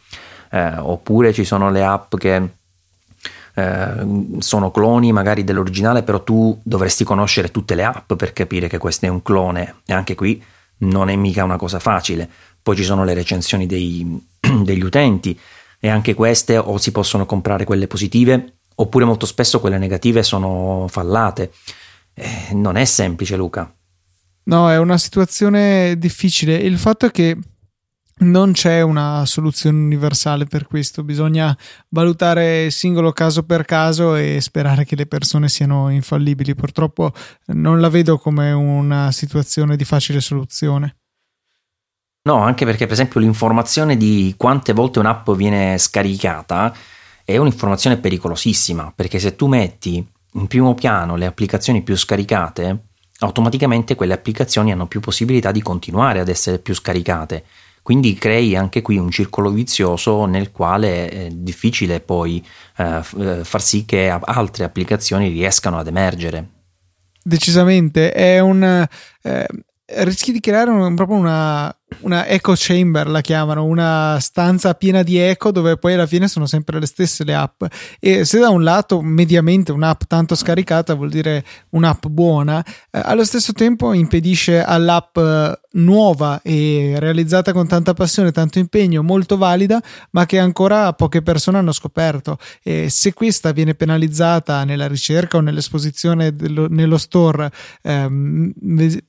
Speaker 1: Eh, oppure ci sono le app che eh, sono cloni magari dell'originale, però tu dovresti conoscere tutte le app per capire che questo è un clone e anche qui non è mica una cosa facile. Poi ci sono le recensioni dei, degli utenti e anche queste o si possono comprare quelle positive oppure molto spesso quelle negative sono fallate. Eh, non è semplice, Luca.
Speaker 2: No, è una situazione difficile. Il fatto è che non c'è una soluzione universale per questo, bisogna valutare singolo caso per caso e sperare che le persone siano infallibili. Purtroppo non la vedo come una situazione di facile soluzione.
Speaker 1: No, anche perché per esempio l'informazione di quante volte un'app viene scaricata è un'informazione pericolosissima, perché se tu metti in primo piano le applicazioni più scaricate, automaticamente quelle applicazioni hanno più possibilità di continuare ad essere più scaricate quindi crei anche qui un circolo vizioso nel quale è difficile poi eh, eh, far sì che altre applicazioni riescano ad emergere.
Speaker 2: Decisamente, è un... Eh, rischi di creare un, proprio una, una echo chamber la chiamano, una stanza piena di eco dove poi alla fine sono sempre le stesse le app e se da un lato mediamente un'app tanto scaricata vuol dire un'app buona, eh, allo stesso tempo impedisce all'app eh, nuova e realizzata con tanta passione, tanto impegno, molto valida, ma che ancora poche persone hanno scoperto e se questa viene penalizzata nella ricerca o nell'esposizione dello, nello store ehm,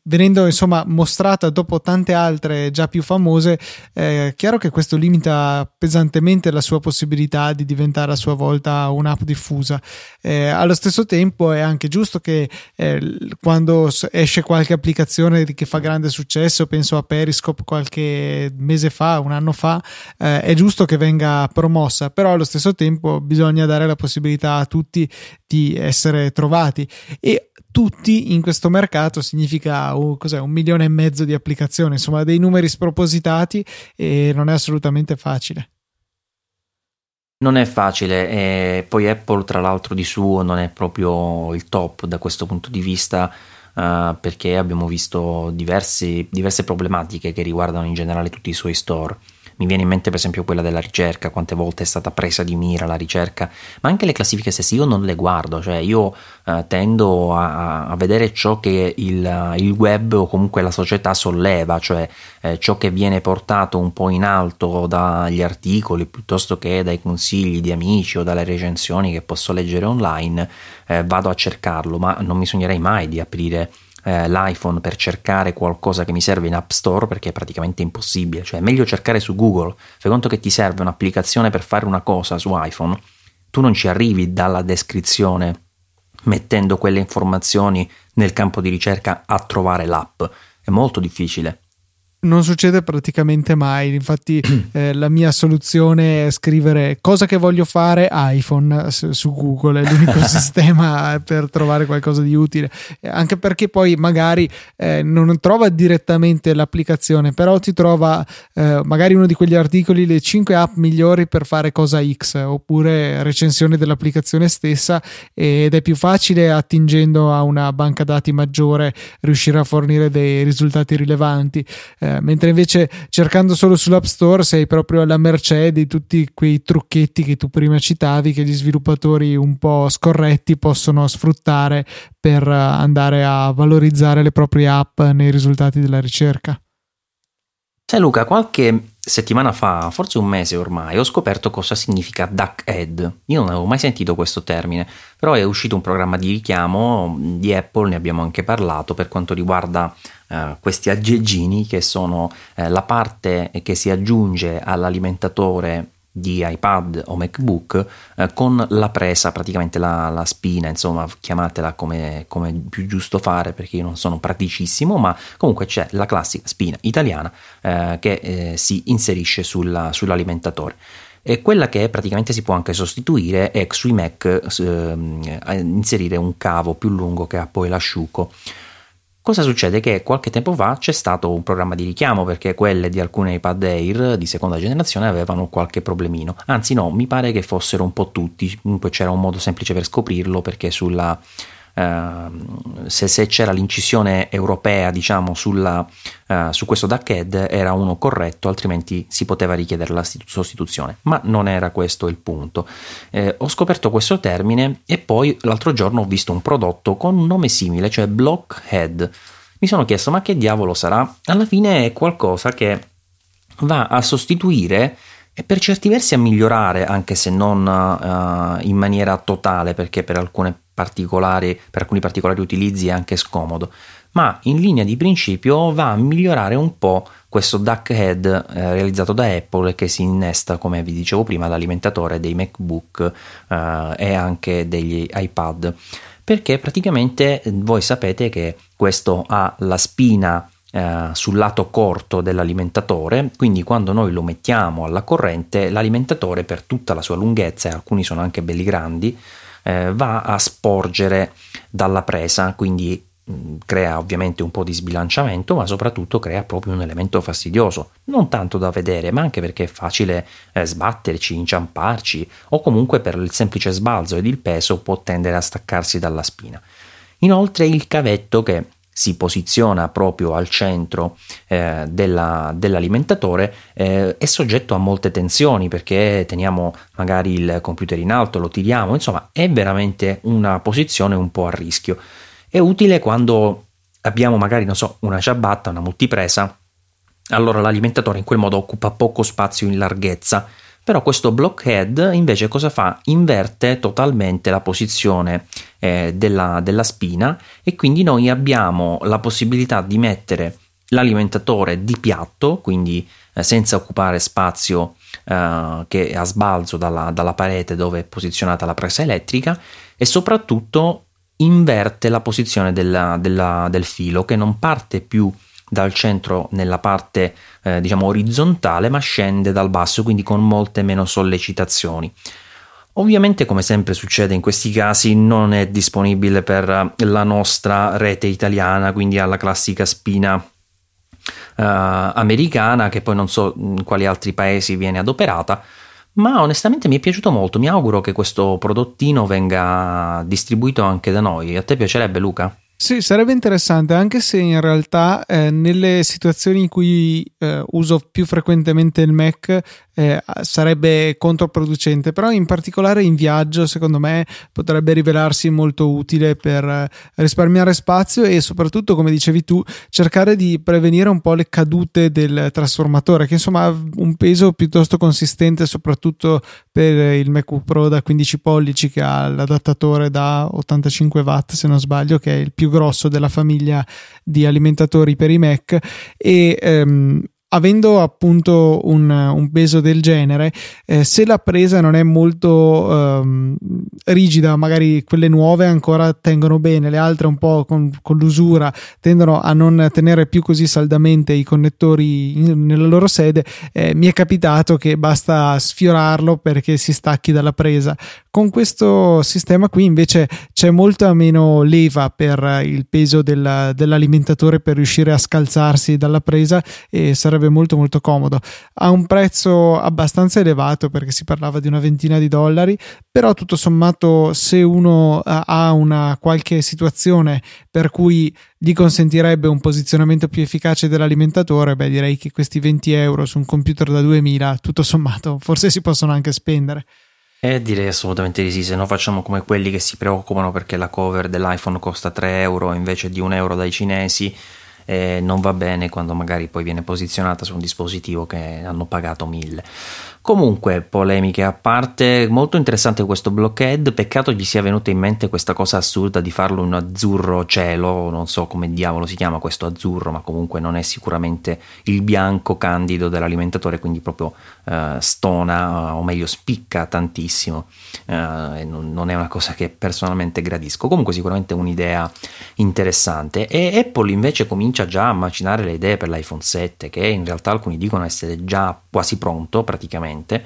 Speaker 2: venendo insomma mostrata dopo tante altre già più famose, è chiaro che questo limita pesantemente la sua possibilità di diventare a sua volta un'app diffusa. Eh, allo stesso tempo è anche giusto che eh, quando esce qualche applicazione che fa grande successo, penso a Periscope qualche mese fa, un anno fa, eh, è giusto che venga promossa, però allo stesso tempo bisogna dare la possibilità a tutti di essere trovati e tutti in questo mercato significa uh, un milione e mezzo di applicazioni, insomma dei numeri spropositati e non è assolutamente facile.
Speaker 1: Non è facile e poi Apple tra l'altro di suo non è proprio il top da questo punto di vista uh, perché abbiamo visto diversi, diverse problematiche che riguardano in generale tutti i suoi store. Mi viene in mente per esempio quella della ricerca, quante volte è stata presa di mira la ricerca, ma anche le classifiche stesse io non le guardo, cioè io eh, tendo a, a, vedere ciò che il, il, web o comunque la società solleva, cioè eh, ciò che viene portato un po' in alto dagli articoli piuttosto che dai consigli di amici o dalle recensioni che posso leggere online, eh, vado a cercarlo, ma non mi sognerei mai di aprire eh, l'iPhone per cercare qualcosa che mi serve in App Store perché è praticamente impossibile, cioè è meglio cercare su Google, fai conto che ti serve un'applicazione per fare una cosa su iPhone, tu non ci arrivi dalla descrizione mettendo quelle informazioni nel campo di ricerca a trovare l'app, è molto difficile
Speaker 2: non succede praticamente mai. Infatti, eh, la mia soluzione è scrivere cosa che voglio fare iPhone su Google, è l'unico sistema per trovare qualcosa di utile. Anche perché poi magari eh, non trova direttamente l'applicazione, però ti trova eh, magari uno di quegli articoli, le 5 app migliori per fare cosa X, oppure recensioni dell'applicazione stessa, ed è più facile attingendo a una banca dati maggiore riuscire a fornire dei risultati rilevanti. Eh, mentre invece cercando solo sull'App Store sei proprio alla mercé di tutti quei trucchetti che tu prima citavi che gli sviluppatori un po' scorretti possono sfruttare per eh, andare a valorizzare le proprie app nei risultati della ricerca.
Speaker 1: Sai Luca, qualche settimana fa, forse un mese ormai, ho scoperto cosa significa Duckhead. Io non avevo mai sentito questo termine, però è uscito un programma di richiamo di Apple, ne abbiamo anche parlato per quanto riguarda uh, questi aggeggini che sono uh, la parte che si aggiunge all'alimentatore di iPad o MacBook eh, con la presa, praticamente la, la spina, insomma, chiamatela come, come, più giusto fare perché io non sono praticissimo, ma comunque c'è la classica spina italiana eh, che eh, si inserisce sulla, sull'alimentatore. E quella che praticamente si può anche sostituire è sui Mac eh, inserire un cavo più lungo che ha poi l'asciugo Cosa succede? Che qualche tempo fa c'è stato un programma di richiamo perché quelle di alcune iPad Air di seconda generazione avevano qualche problemino. Anzi no, mi pare che fossero un po' tutti, comunque c'era un modo semplice per scoprirlo perché sulla Uh, se, se, c'era l'incisione europea diciamo sulla, uh, su questo DAC era uno corretto altrimenti si poteva richiedere la sostituzione. Ma non era questo il punto. Eh, ho scoperto questo termine e poi l'altro giorno ho visto un prodotto con un nome simile cioè Blockhead. Mi sono chiesto ma che diavolo sarà? Alla fine è qualcosa che va a sostituire e per certi versi a migliorare, anche se non uh, in maniera totale, perché per, particolari, per alcuni particolari utilizzi è anche scomodo, ma in linea di principio va a migliorare un po' questo duck head eh, realizzato da Apple che si innesta, come vi dicevo prima, all'alimentatore dei MacBook eh, e anche degli iPad. Perché praticamente voi sapete che questo ha la spina eh, sul lato corto dell'alimentatore, quindi quando noi lo mettiamo alla corrente, l'alimentatore per tutta la sua lunghezza, e alcuni sono anche belli grandi, eh, va a sporgere dalla presa, quindi mh, crea ovviamente un po' di sbilanciamento, ma soprattutto crea proprio un elemento fastidioso, non tanto da vedere, ma anche perché è facile eh, sbatterci, inciamparci o comunque per il semplice sbalzo ed il peso può tendere a staccarsi dalla spina. Inoltre il cavetto che si posiziona proprio al centro eh, della, dell'alimentatore eh, è soggetto a molte tensioni perché teniamo magari il computer in alto, lo tiriamo, insomma è veramente una posizione un po' a rischio. È utile quando abbiamo magari, non so, una ciabatta, una multipresa, allora l'alimentatore in quel modo occupa poco spazio in larghezza però questo blockhead invece cosa fa? Inverte totalmente la posizione eh, della, della spina e quindi noi abbiamo la possibilità di mettere l'alimentatore di piatto, quindi eh, senza occupare spazio eh, che è a sbalzo dalla, dalla, parete dove è posizionata la presa elettrica e soprattutto inverte la posizione della, della, del filo che non parte più dal centro nella parte eh, diciamo orizzontale ma scende dal basso quindi con molte meno sollecitazioni Ovviamente, come sempre succede in questi casi, non è disponibile per la nostra rete italiana, quindi alla classica spina uh, americana, che poi non so in quali altri paesi viene adoperata. Ma onestamente mi è piaciuto molto. Mi auguro che questo prodottino venga distribuito anche da noi. A te piacerebbe, Luca?
Speaker 2: Sì, sarebbe interessante, anche se in realtà eh, nelle situazioni in cui eh, uso più frequentemente il Mac eh, sarebbe controproducente, però in particolare in viaggio secondo me potrebbe rivelarsi molto utile per eh, risparmiare spazio e soprattutto, come dicevi tu, cercare di prevenire un po' le cadute del trasformatore, che insomma ha un peso piuttosto consistente, soprattutto per il MacBook Pro da 15 pollici che ha l'adattatore da 85 watt, se non sbaglio, che è il più grosso della famiglia di alimentatori per i Mac e ehm, avendo appunto un, un, peso del genere, eh, se la presa non è molto ehm, rigida, magari quelle nuove ancora tengono bene, le altre un po' con, con, l'usura tendono a non tenere più così saldamente i connettori in, nella loro sede, eh, mi è capitato che basta sfiorarlo perché si stacchi dalla presa. Con questo sistema qui invece c'è molta meno leva per il peso del, dell'alimentatore per riuscire a scalzarsi dalla presa e sarebbe molto molto comodo. Ha un prezzo abbastanza elevato perché si parlava di una ventina di dollari, però tutto sommato se uno eh, ha una qualche situazione per cui gli consentirebbe un posizionamento più efficace dell'alimentatore, beh direi che questi 20 euro su un computer da 2000 tutto sommato forse si possono anche spendere.
Speaker 1: Eh, direi assolutamente di sì, se no facciamo come quelli che si preoccupano perché la cover dell'iPhone costa 3 euro invece di 1 euro dai cinesi e non va bene quando magari poi viene posizionata su un dispositivo che hanno pagato 1000. Comunque, polemiche a parte, molto interessante questo blockhead. Peccato gli sia venuta in mente questa cosa assurda di farlo in azzurro cielo. Non so come diavolo si chiama questo azzurro, ma comunque non è sicuramente il bianco candido dell'alimentatore, quindi proprio uh, stona, o meglio, spicca tantissimo. Uh, e non, non, è una cosa che personalmente gradisco. Comunque, sicuramente un'idea interessante. E Apple invece comincia già a macinare le idee per l'iPhone 7, che in realtà alcuni dicono essere già quasi pronto praticamente sicuramente.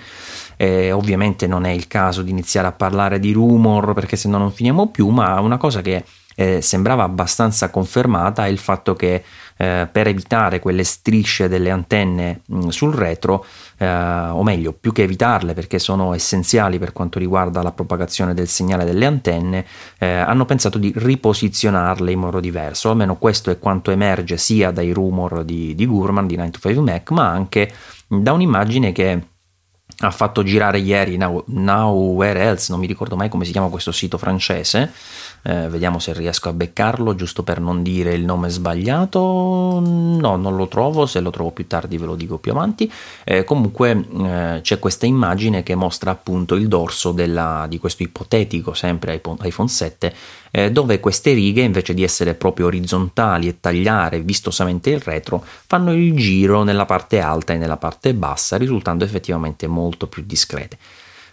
Speaker 1: Eh, ovviamente non è il caso di iniziare a parlare di rumor perché se no non finiamo più, ma una cosa che eh, sembrava abbastanza confermata è il fatto che eh, per evitare quelle strisce delle antenne mh, sul retro, eh, o meglio, più che evitarle perché sono essenziali per quanto riguarda la propagazione del segnale delle antenne, eh, hanno pensato di riposizionarle in modo diverso, almeno questo è quanto emerge sia dai rumor di, di Gurman di 9 to 5 Mac, ma anche da un'immagine che ha fatto girare ieri Now, Nowhere Else, non mi ricordo mai come si chiama questo sito francese, eh, vediamo se riesco a beccarlo giusto per non dire il nome sbagliato, no non lo trovo, se lo trovo più tardi ve lo dico più avanti, eh, comunque eh, c'è questa immagine che mostra appunto il dorso della, di questo ipotetico sempre iPhone 7 eh, dove queste righe invece di essere proprio orizzontali e tagliare vistosamente il retro fanno il giro nella parte alta e nella parte bassa risultando effettivamente molto più discrete.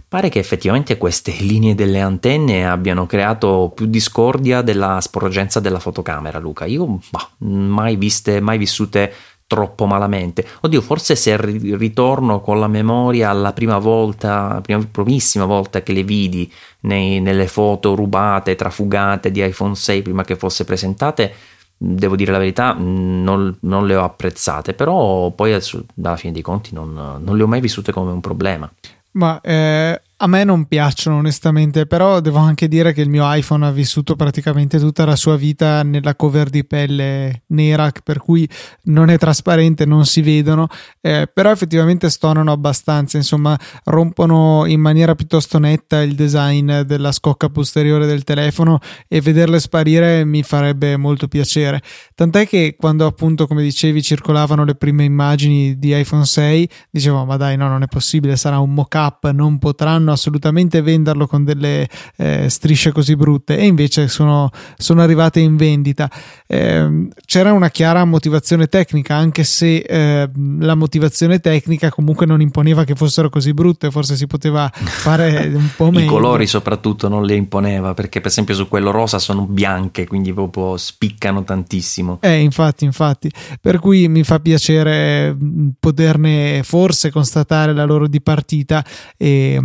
Speaker 1: Pare che effettivamente queste linee delle antenne abbiano creato più discordia della sporgenza della fotocamera, Luca. Io bah, mai viste, mai vissute troppo malamente. Oddio, forse se ritorno con la memoria alla prima volta, prima, primissima volta che le vidi nei, nelle foto rubate, trafugate di iPhone 6 prima che fosse presentate, devo dire la verità, non, non le ho apprezzate, però poi alla fine dei conti non, non le ho mai vissute come un problema.
Speaker 2: Ma eh, a me non piacciono onestamente, però devo anche dire che il mio iPhone ha vissuto praticamente tutta la sua vita nella cover di pelle nera, per cui non è trasparente, non si vedono, eh, però effettivamente stonano abbastanza, insomma rompono in maniera piuttosto netta il design della scocca posteriore del telefono e vederle sparire mi farebbe molto piacere. Tant'è che quando appunto, come dicevi, circolavano le prime immagini di iPhone 6, dicevo ma dai no, non è possibile, sarà un mock-up, non potranno assolutamente venderlo con delle eh, strisce così brutte e invece sono, sono arrivate in vendita. Eh, c'era una chiara motivazione tecnica, anche se eh, la motivazione tecnica comunque non imponeva che fossero così brutte, forse si poteva fare un po' meglio.
Speaker 1: I colori soprattutto non le imponeva, perché per esempio su quello rosa sono bianche, quindi proprio spiccano tantissimo.
Speaker 2: Eh, infatti, infatti, per cui mi fa piacere poterne forse constatare la loro dipartita e,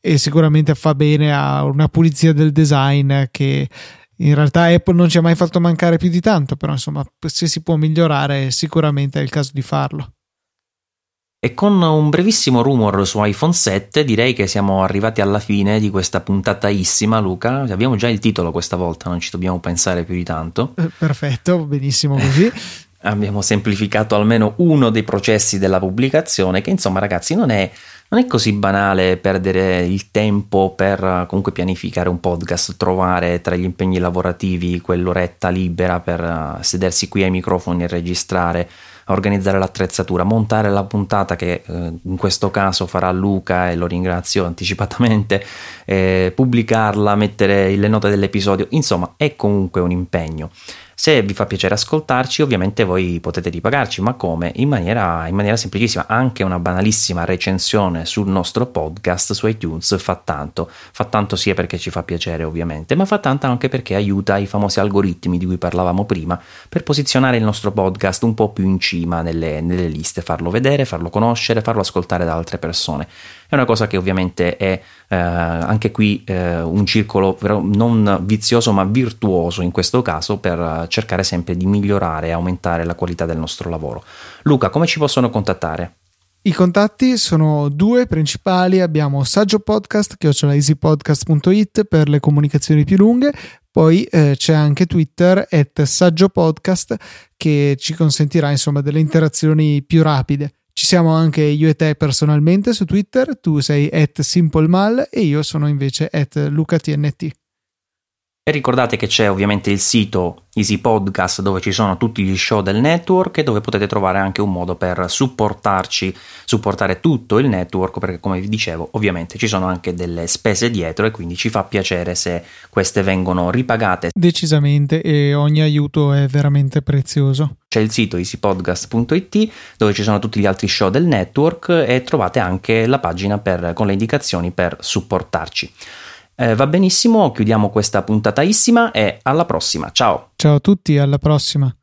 Speaker 2: e sicuramente fa bene a una pulizia del design che in realtà Apple non ci ha mai fatto mancare più di tanto, però insomma se si può migliorare sicuramente è il caso di farlo.
Speaker 1: E con un brevissimo rumor su iPhone 7 direi che siamo arrivati alla fine di questa puntataissima Luca, abbiamo già il titolo questa volta, non ci dobbiamo pensare più di tanto.
Speaker 2: Eh, perfetto, benissimo così.
Speaker 1: abbiamo semplificato almeno uno dei processi della pubblicazione che insomma ragazzi non è non è così banale perdere il tempo per eh, comunque pianificare un podcast, trovare tra gli impegni lavorativi quell'oretta libera per eh, sedersi qui ai microfoni e registrare, organizzare l'attrezzatura, montare la puntata che eh, in questo caso farà Luca e lo ringrazio anticipatamente, eh, pubblicarla, mettere le note dell'episodio, insomma è comunque un impegno. Se vi fa piacere ascoltarci, ovviamente voi potete ripagarci, ma come? In maniera, in maniera semplicissima, anche una banalissima recensione sul nostro podcast su iTunes fa tanto. Fa tanto sia perché ci fa piacere, ovviamente, ma fa tanto anche perché aiuta i famosi algoritmi di cui parlavamo prima per posizionare il nostro podcast un po' più in cima nelle, nelle liste, farlo vedere, farlo conoscere, farlo ascoltare da altre persone. È una cosa che ovviamente è eh, anche qui eh, un circolo non vizioso ma virtuoso in questo caso per cercare sempre di migliorare e aumentare la qualità del nostro lavoro. Luca, come ci possono contattare?
Speaker 2: I contatti sono due principali, abbiamo Saggio Podcast, easypodcast.it per le comunicazioni più lunghe, poi eh, c'è anche Twitter, at Saggio Podcast, che ci consentirà insomma delle interazioni più rapide. Ci siamo anche io e te personalmente su Twitter, tu sei at SimpleMal e io sono invece at LucaTNT.
Speaker 1: E ricordate che c'è ovviamente il sito Easy Podcast dove ci sono tutti gli show del network e dove potete trovare anche un modo per supportarci, supportare tutto il network perché come vi dicevo ovviamente ci sono anche delle spese dietro e quindi ci fa piacere se queste vengono ripagate.
Speaker 2: Decisamente e ogni aiuto è veramente prezioso.
Speaker 1: C'è il sito easypodcast.it dove ci sono tutti gli altri show del network e trovate anche la pagina per, con le indicazioni per supportarci. Eh, va benissimo, chiudiamo questa puntataissima e alla prossima. Ciao.
Speaker 2: Ciao a tutti, alla prossima.